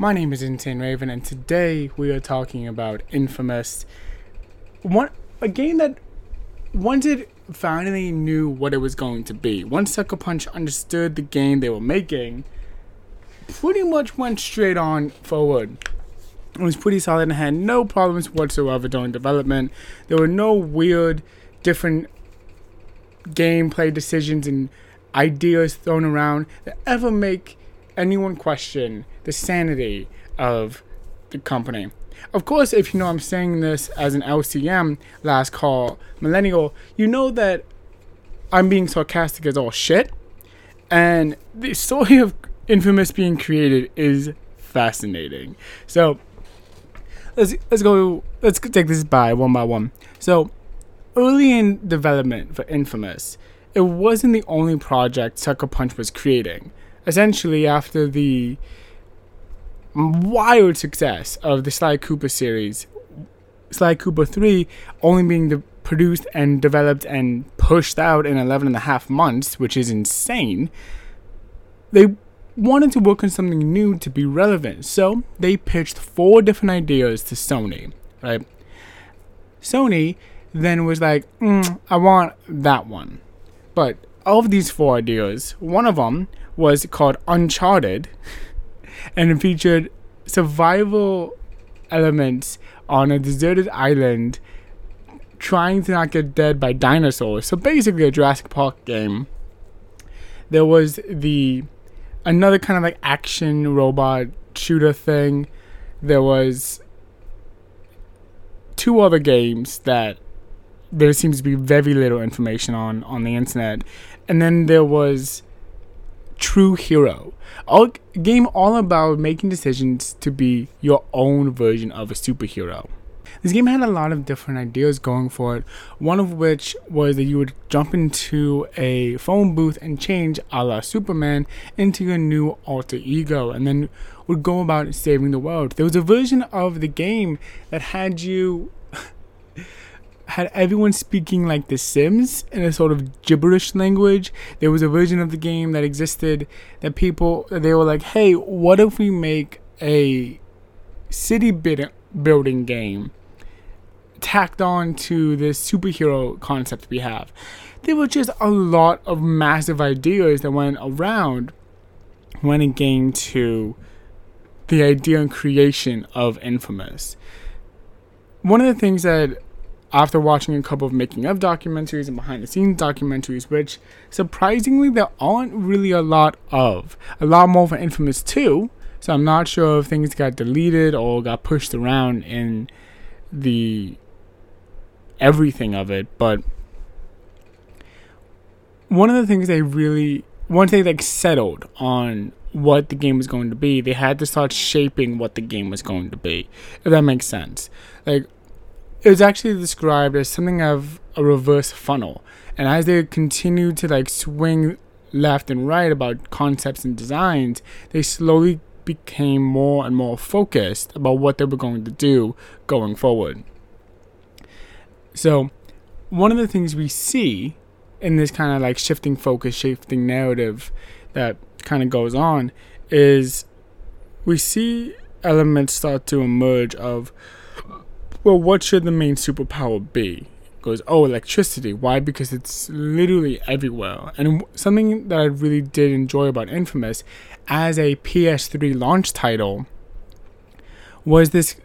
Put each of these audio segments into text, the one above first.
My name is Insane Raven, and today we are talking about Infamous. One a game that once it finally knew what it was going to be, once Sucker Punch understood the game they were making, pretty much went straight on forward. It was pretty solid and had no problems whatsoever during development. There were no weird, different gameplay decisions and ideas thrown around that ever make anyone question the sanity of the company. Of course, if you know I'm saying this as an LCM, last call millennial, you know that I'm being sarcastic as all shit. And the story of Infamous being created is fascinating. So let's let's go let's take this by one by one. So early in development for Infamous, it wasn't the only project Sucker Punch was creating. Essentially, after the wild success of the Sly Cooper series, Sly Cooper 3 only being produced and developed and pushed out in 11 and a half months, which is insane, they wanted to work on something new to be relevant. So they pitched four different ideas to Sony, right? Sony then was like, mm, I want that one. But of these four ideas, one of them was called Uncharted and it featured survival elements on a deserted island trying to not get dead by dinosaurs. So basically a Jurassic Park game. There was the another kind of like action robot shooter thing. There was two other games that there seems to be very little information on on the internet. And then there was True Hero, a game all about making decisions to be your own version of a superhero. This game had a lot of different ideas going for it, one of which was that you would jump into a phone booth and change a la Superman into your new alter ego and then would go about saving the world. There was a version of the game that had you had everyone speaking like The Sims in a sort of gibberish language. There was a version of the game that existed that people they were like, "Hey, what if we make a city building game tacked on to this superhero concept we have?" There were just a lot of massive ideas that went around when it came to the idea and creation of Infamous. One of the things that after watching a couple of making of documentaries and behind the scenes documentaries, which surprisingly there aren't really a lot of. A lot more for Infamous 2, so I'm not sure if things got deleted or got pushed around in the everything of it, but one of the things they really once they like settled on what the game was going to be, they had to start shaping what the game was going to be. If that makes sense. Like it was actually described as something of a reverse funnel. And as they continued to like swing left and right about concepts and designs, they slowly became more and more focused about what they were going to do going forward. So, one of the things we see in this kind of like shifting focus, shifting narrative that kind of goes on is we see elements start to emerge of well, what should the main superpower be? Goes, oh, electricity. Why? Because it's literally everywhere. And something that I really did enjoy about Infamous as a PS3 launch title was this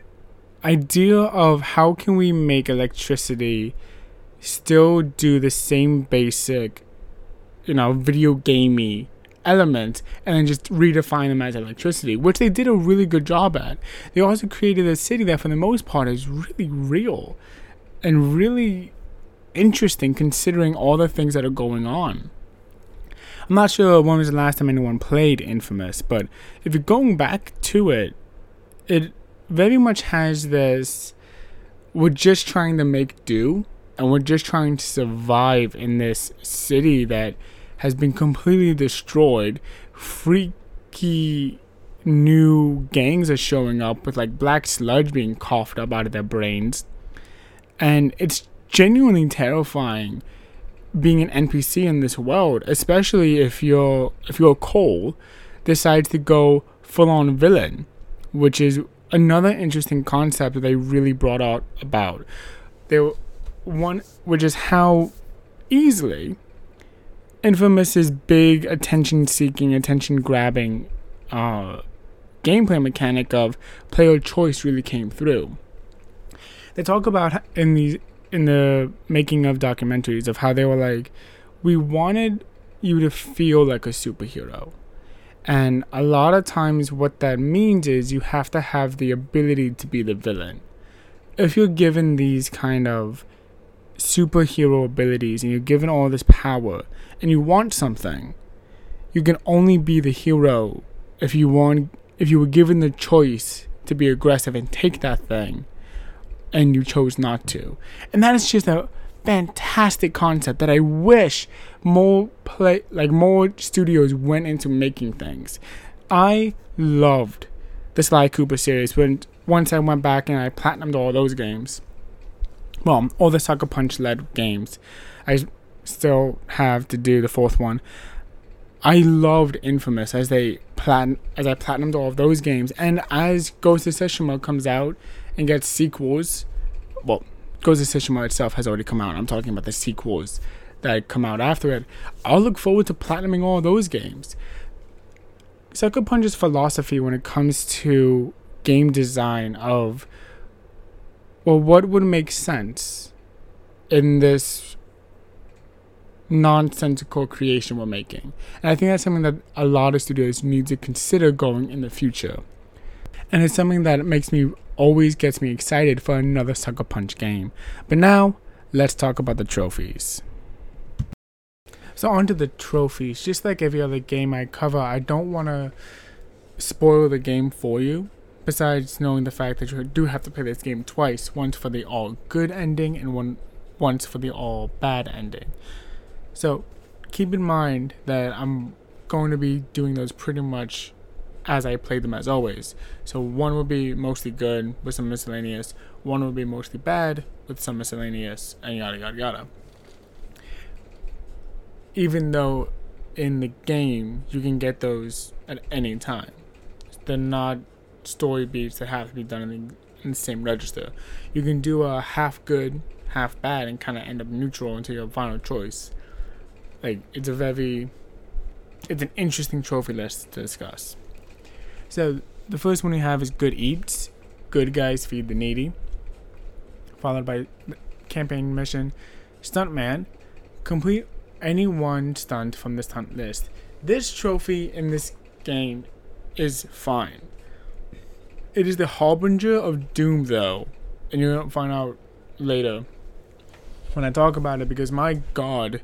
idea of how can we make electricity still do the same basic, you know, video gamey element and then just redefine them as electricity, which they did a really good job at. They also created a city that, for the most part, is really real and really interesting considering all the things that are going on. I'm not sure when was the last time anyone played Infamous, but if you're going back to it, it very much has this we're just trying to make do and we're just trying to survive in this city that has been completely destroyed. Freaky new gangs are showing up with like black sludge being coughed up out of their brains. And it's genuinely terrifying being an NPC in this world, especially if you're if you're Cole decides to go full on villain. which is another interesting concept that they really brought out about. They were one, which is how easily Infamous's big attention-seeking, attention-grabbing uh, gameplay mechanic of player choice really came through. They talk about in these in the making of documentaries of how they were like, we wanted you to feel like a superhero. And a lot of times, what that means is you have to have the ability to be the villain. If you're given these kind of superhero abilities and you're given all this power and you want something, you can only be the hero if you want if you were given the choice to be aggressive and take that thing and you chose not to. And that is just a fantastic concept that I wish more play like more studios went into making things. I loved the Sly Cooper series when once I went back and I platinumed all those games. Well, all the Sucker Punch led games. I still have to do the fourth one. I loved Infamous as they platin as I platinumed all of those games, and as Ghost of Tsushima comes out and gets sequels, well, Ghost of Tsushima itself has already come out. I'm talking about the sequels that come out after it. I'll look forward to platinuming all those games. Sucker Punch's philosophy when it comes to game design of well, what would make sense in this nonsensical creation we're making? And I think that's something that a lot of studios need to consider going in the future. And it's something that makes me always gets me excited for another Sucker Punch game. But now, let's talk about the trophies. So, on to the trophies. Just like every other game I cover, I don't want to spoil the game for you. Besides knowing the fact that you do have to play this game twice once for the all good ending and one once for the all bad ending. So, keep in mind that I'm going to be doing those pretty much as I play them as always. So one would be mostly good with some miscellaneous, one would be mostly bad with some miscellaneous, and yada yada yada. Even though in the game you can get those at any time, they're not story beats that have to be done in the, in the same register. You can do a half good, half bad, and kind of end up neutral until your final choice. Like it's a very, it's an interesting trophy list to discuss. So the first one we have is Good Eats. Good guys feed the needy. Followed by campaign mission, Stuntman. Complete any one stunt from the stunt list. This trophy in this game is fine. It is the harbinger of doom, though, and you're gonna find out later when I talk about it. Because my God,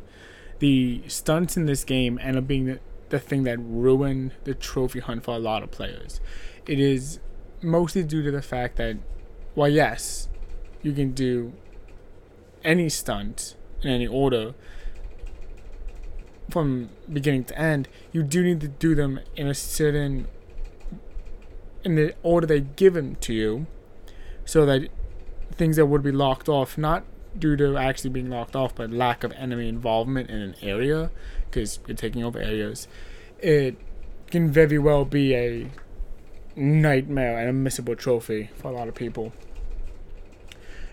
the stunts in this game end up being the the thing that ruined the trophy hunt for a lot of players. It is mostly due to the fact that, well, yes, you can do any stunt in any order from beginning to end. You do need to do them in a certain in the order they give them to you, so that things that would be locked off, not due to actually being locked off, but lack of enemy involvement in an area, because you're taking over areas, it can very well be a nightmare and a missable trophy for a lot of people.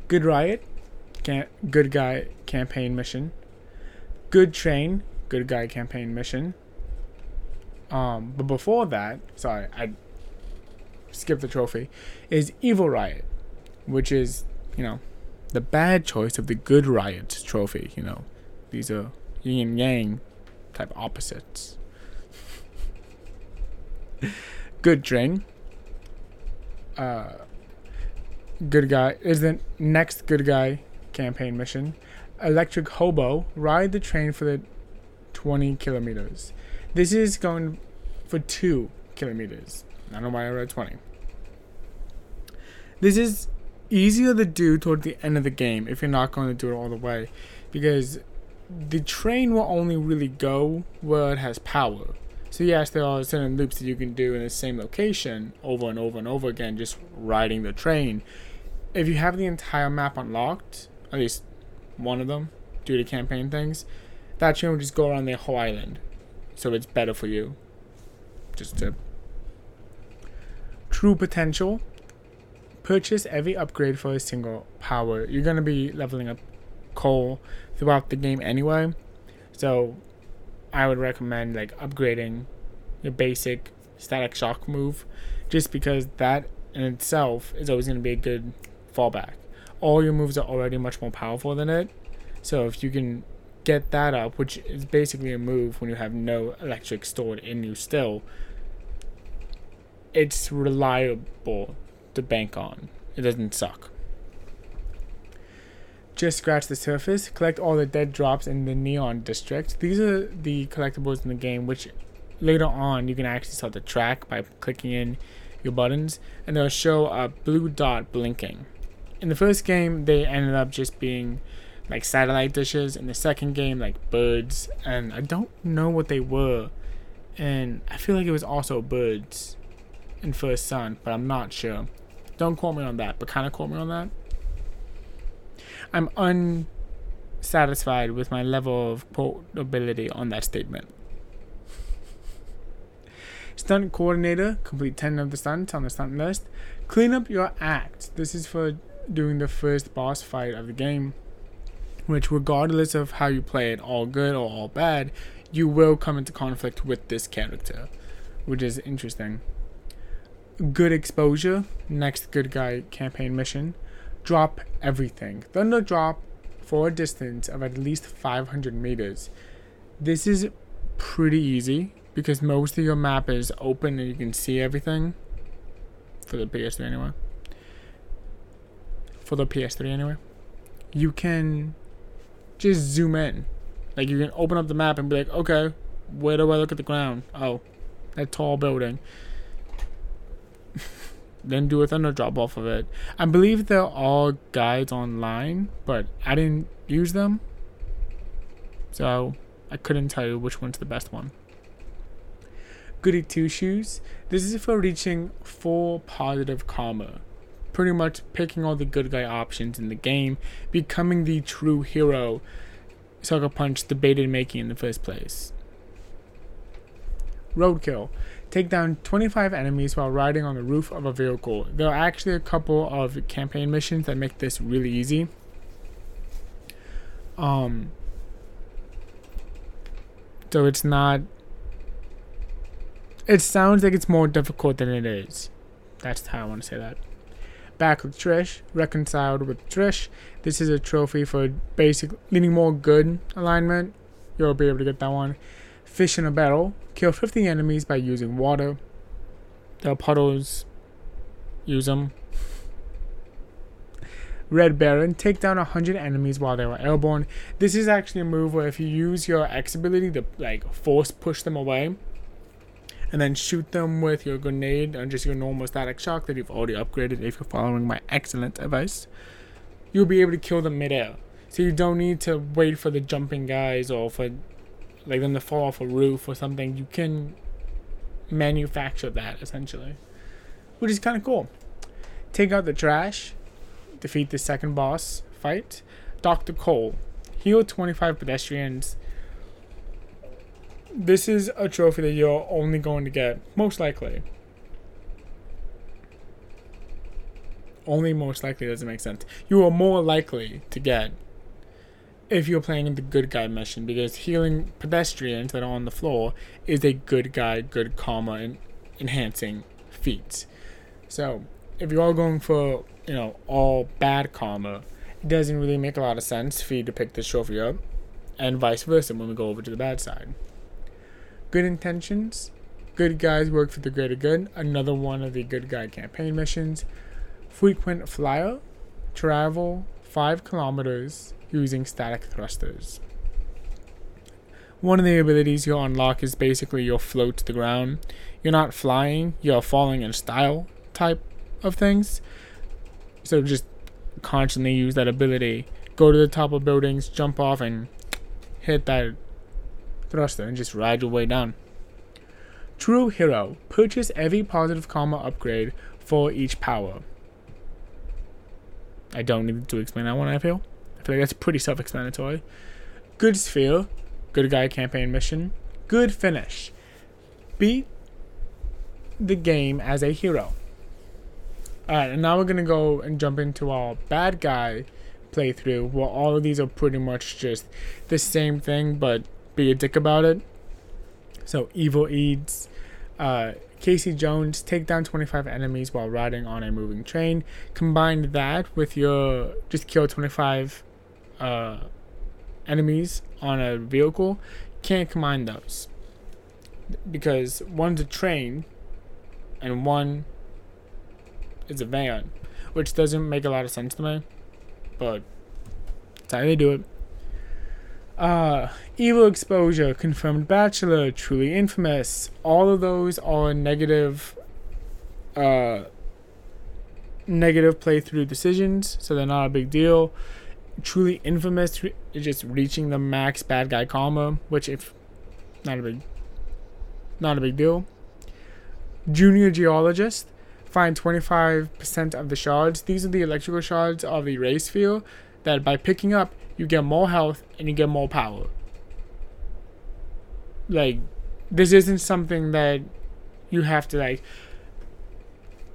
Good Riot, can- good guy campaign mission. Good Train, good guy campaign mission. Um, but before that, sorry, I skipped the trophy, is Evil Riot, which is, you know, the bad choice of the Good Riot trophy, you know. These are yin and yang type opposites. good train. Uh, good guy is the next good guy campaign mission. Electric Hobo ride the train for the 20 kilometers. This is going for two kilometers. I don't know why I read 20. This is easier to do toward the end of the game if you're not going to do it all the way because the train will only really go where it has power. So yes, there are certain loops that you can do in the same location over and over and over again, just riding the train. If you have the entire map unlocked, at least one of them, due to campaign things, that train will just go around the whole island. So it's better for you. Just to True potential. Purchase every upgrade for a single power. You're gonna be leveling up Cole throughout the game anyway, so I would recommend like upgrading your basic static shock move, just because that in itself is always gonna be a good fallback. All your moves are already much more powerful than it, so if you can get that up, which is basically a move when you have no electric stored in you still, it's reliable to bank on. It doesn't suck. Just scratch the surface, collect all the dead drops in the Neon District. These are the collectibles in the game, which later on you can actually start to track by clicking in your buttons, and they'll show a blue dot blinking. In the first game, they ended up just being like satellite dishes. In the second game, like birds, and I don't know what they were. And I feel like it was also birds in First Son, but I'm not sure. Don't quote me on that, but kind of quote me on that. I'm unsatisfied with my level of quotability on that statement. Stunt coordinator, complete 10 of the stunts on the stunt list. Clean up your act. This is for doing the first boss fight of the game which, regardless of how you play it, all good or all bad, you will come into conflict with this character, which is interesting. Good exposure, next good guy campaign mission. Drop everything. Thunder drop for a distance of at least 500 meters. This is pretty easy because most of your map is open and you can see everything. For the PS3 anyway. For the PS3 anyway. You can just zoom in. Like you can open up the map and be like, okay, where do I look at the ground? Oh, that tall building. Then do a thunder drop off of it. I believe there are guides online, but I didn't use them. So I couldn't tell you which one's the best one. Goody Two Shoes. This is for reaching full positive karma pretty much picking all the good guy options in the game, becoming the true hero Sucker Punch debated making in the first place. Roadkill. Take down 25 enemies while riding on the roof of a vehicle. There are actually a couple of campaign missions that make this really easy. Um, so it's not. It sounds like it's more difficult than it is. That's how I want to say that. Back with Trish, reconciled with Trish. This is a trophy for basic, leaning more good alignment. You'll be able to get that one. Fish in a barrel, Kill 50 enemies by using water. The puddles, use them. Red Baron, take down 100 enemies while they were airborne. This is actually a move where if you use your X ability to like force push them away, and then shoot them with your grenade and just your normal static shock that you've already upgraded if you're following my excellent advice, you'll be able to kill them midair. So you don't need to wait for the jumping guys or for like them to fall off a roof or something. You can manufacture that essentially, which is kind of cool. Take out the trash, defeat the second boss fight. Dr. Cole, heal 25 pedestrians this is a trophy that you're only going to get, most likely. Only most likely doesn't make sense. You are more likely to get if you're playing the good guy mission because healing pedestrians that are on the floor is a good guy, good karma and enhancing feat. So if you're all going for, you know, all bad karma, it doesn't really make a lot of sense for you to pick this trophy up. And vice versa when we go over to the bad side. Good intentions. Good guys work for the greater good. Another one of the good guy campaign missions. Frequent flyer. Travel 5 kilometers using static thrusters. One of the abilities you'll unlock is basically you'll float to the ground. You're not flying, you're falling in style type of things. So just constantly use that ability. Go to the top of buildings, jump off, and hit that thruster and just ride your way down. True Hero. Purchase every positive karma upgrade for each power. I don't need to explain that one, I feel. I feel like that's pretty self explanatory. Good Sphere. Good Guy campaign mission. Good Finish. Beat the game as a hero. Alright, and now we're gonna go and jump into our bad guy playthrough where all of these are pretty much just the same thing but be a dick about it. So Evil Eats, uh, Casey Jones, take down 25 enemies while riding on a moving train. Combine that with your just kill 25 uh, enemies on a vehicle. Can't combine those because one's a train and one is a van, which doesn't make a lot of sense to me, but that's how they do it. Uh, evil exposure, confirmed bachelor, truly infamous. All of those are negative, uh, negative playthrough decisions, so they're not a big deal. Truly infamous is just reaching the max bad guy karma, which if not a big, not a big deal. Junior geologist, find 25% of the shards. These are the electrical shards of the Ray Sphere that by picking up you get more health and you get more power. Like, this isn't something that you have to like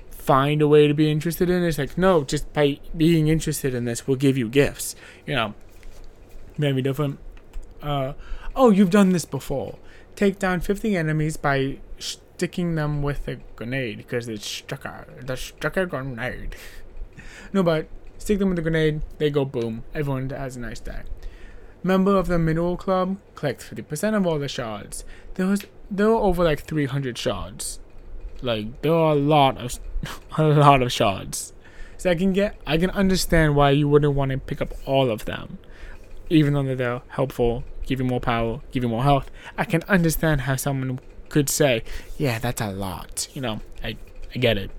find a way to be interested in. It's like, no, just by being interested in this, we'll give you gifts. You know, maybe different. Uh, oh, you've done this before. Take down 50 enemies by sticking them with a grenade because it's strucker. The strucker grenade. no, but stick them with a grenade, they go boom. Everyone has a nice day. Member of the Mineral Club, collect 50% of all the shards. There was there were over like 300 shards. Like there are a lot of a lot of shards. So I can get I can understand why you wouldn't want to pick up all of them. Even though they're helpful, give you more power, give you more health. I can understand how someone could say, "Yeah, that's a lot." You know, I I get it.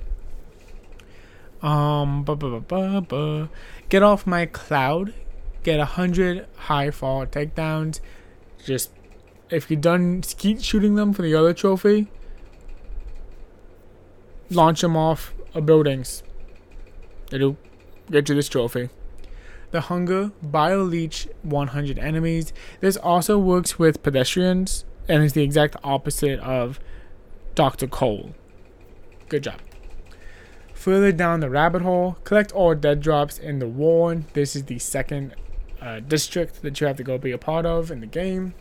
Um, get off my cloud. Get a hundred high fall takedowns. Just if you're done skeet shooting them for the other trophy, launch them off of buildings. It'll get you this trophy. The Hunger Bio Leech 100 enemies. This also works with pedestrians and is the exact opposite of Dr. Cole. Good job. Further down the rabbit hole, collect all dead drops in the Warren. This is the second uh, district that you have to go be a part of in the game.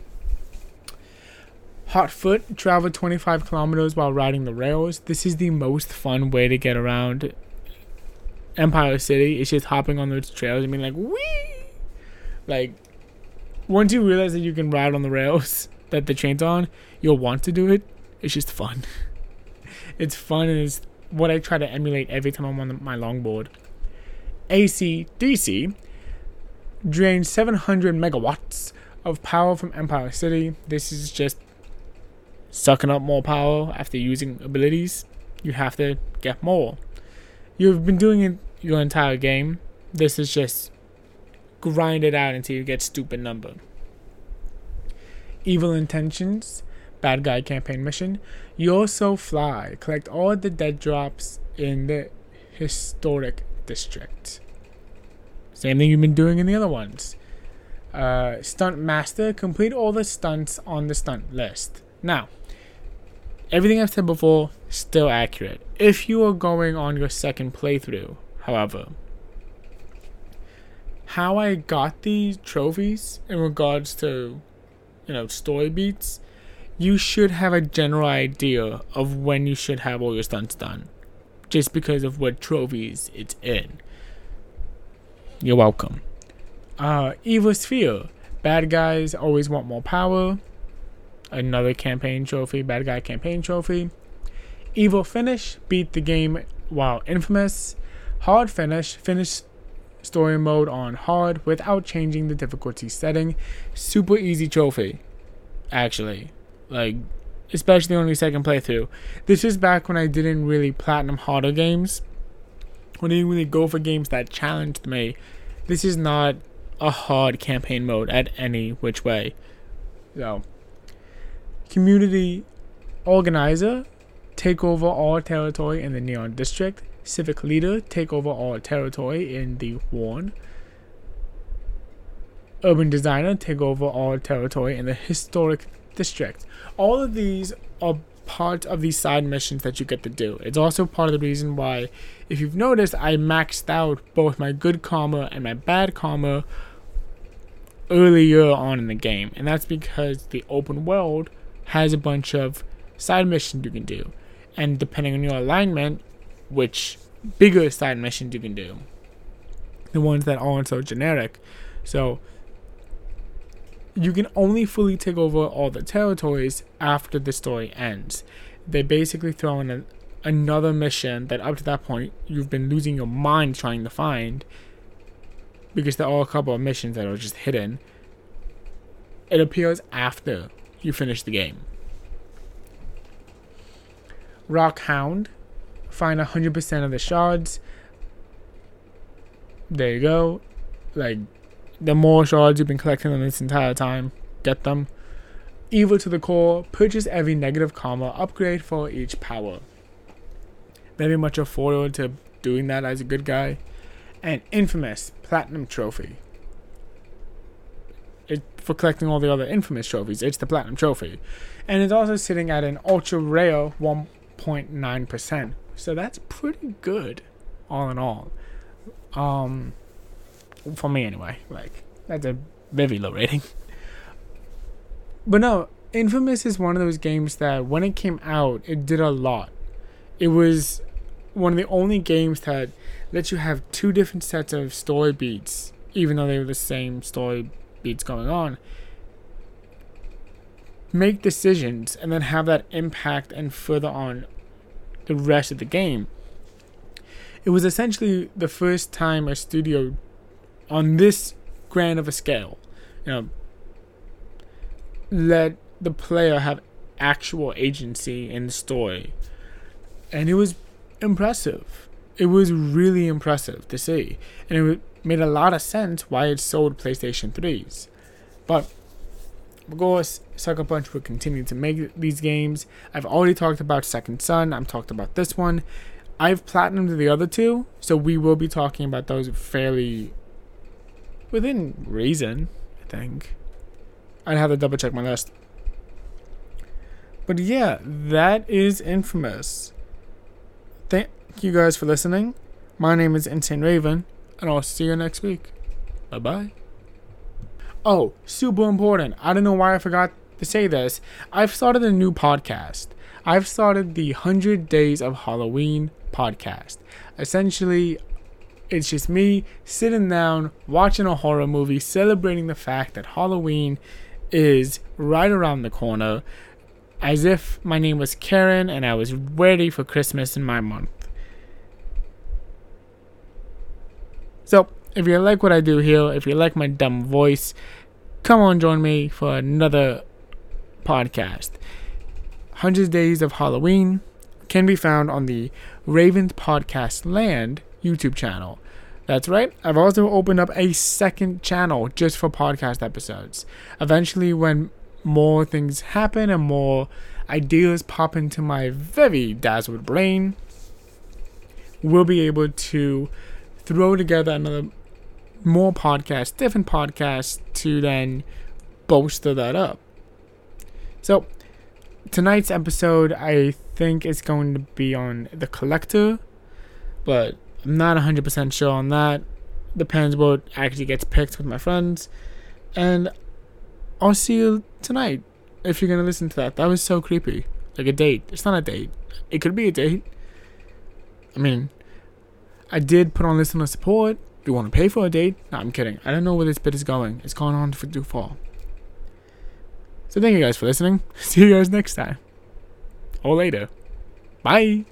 Hot Foot, travel 25 kilometers while riding the rails. This is the most fun way to get around Empire City. It's just hopping on those trails and being like, wee! Like, once you realize that you can ride on the rails that the train's on, you'll want to do it. It's just fun. it's fun and it's what I try to emulate every time I'm on the, my longboard. AC/DC drains 700 megawatts of power from Empire City. This is just sucking up more power after using abilities. You have to get more. You've been doing it your entire game. This is just grind it out until you get stupid number. Evil intentions bad guy campaign mission. You also fly. Collect all the dead drops in the historic district. Same thing you've been doing in the other ones. Uh, stunt master. Complete all the stunts on the stunt list. Now, everything I've said before still accurate. If you are going on your second playthrough, however, how I got these trophies in regards to, you know, story beats you should have a general idea of when you should have all your stunts done, just because of what trophies it's in. You're welcome. Uh, Evil Sphere. Bad guys always want more power. Another campaign trophy, bad guy campaign trophy. Evil Finish. Beat the game while infamous. Hard Finish. Finish story mode on hard without changing the difficulty setting. Super easy trophy, actually. Like, especially on the second playthrough. This is back when I didn't really platinum harder games. When I didn't really go for games that challenged me. This is not a hard campaign mode at any which way. So, community organizer, take over all territory in the Neon District. Civic leader, take over all territory in the Warren. Urban designer, take over all territory in the historic district. All of these are part of these side missions that you get to do. It's also part of the reason why, if you've noticed, I maxed out both my good karma and my bad karma earlier on in the game. And that's because the open world has a bunch of side missions you can do. And depending on your alignment, which bigger side missions you can do. The ones that aren't so generic. So you can only fully take over all the territories after the story ends. They basically throw in a, another mission that up to that point you've been losing your mind trying to find because there are a couple of missions that are just hidden. It appears after you finish the game. Rock Hound. Find 100% of the shards. There you go. Like, the more shards you've been collecting them this entire time, get them. Evil to the core, purchase every negative karma upgrade for each power. Very much a forward to doing that as a good guy. And infamous platinum trophy. It, for collecting all the other infamous trophies, it's the platinum trophy. And it's also sitting at an ultra rare 1.9%. So that's pretty good, all in all. Um, for me anyway. Like that's a very low rating. But no, Infamous is one of those games that when it came out, it did a lot. It was one of the only games that let you have two different sets of story beats, even though they were the same story beats going on. Make decisions and then have that impact and further on the rest of the game. It was essentially the first time a studio on this grand of a scale, you know, let the player have actual agency in the story. And it was impressive. It was really impressive to see. And it made a lot of sense why it sold PlayStation 3s. But of course, Sucker Punch will continue to make these games. I've already talked about Second Son. I've talked about this one. I've platinumed the other two, so we will be talking about those fairly within reason, I think. I'd have to double check my list. But yeah, that is infamous. Thank you guys for listening. My name is Insane Raven, and I'll see you next week. Bye bye. Oh, super important. I don't know why I forgot to say this. I've started a new podcast. I've started the 100 Days of Halloween podcast. Essentially, it's just me sitting down, watching a horror movie, celebrating the fact that Halloween is right around the corner, as if my name was Karen and I was ready for Christmas in my month. So, if you like what I do here, if you like my dumb voice, come on, join me for another podcast. 100 Days of Halloween can be found on the Ravens Podcast Land YouTube channel. That's right. I've also opened up a second channel just for podcast episodes. Eventually, when more things happen and more ideas pop into my very dazzled brain, we'll be able to throw together another more podcasts, different podcasts to then bolster that up. So, tonight's episode, I think, is going to be on The Collector, but I'm not 100% sure on that. Depends what actually gets picked with my friends. And I'll see you tonight if you're going to listen to that. That was so creepy. Like a date. It's not a date. It could be a date. I mean, I did put on listener support. Do you want to pay for a date? No, I'm kidding. I don't know where this bit is going. It's gone on for too far. So thank you guys for listening. See you guys next time. Or later. Bye.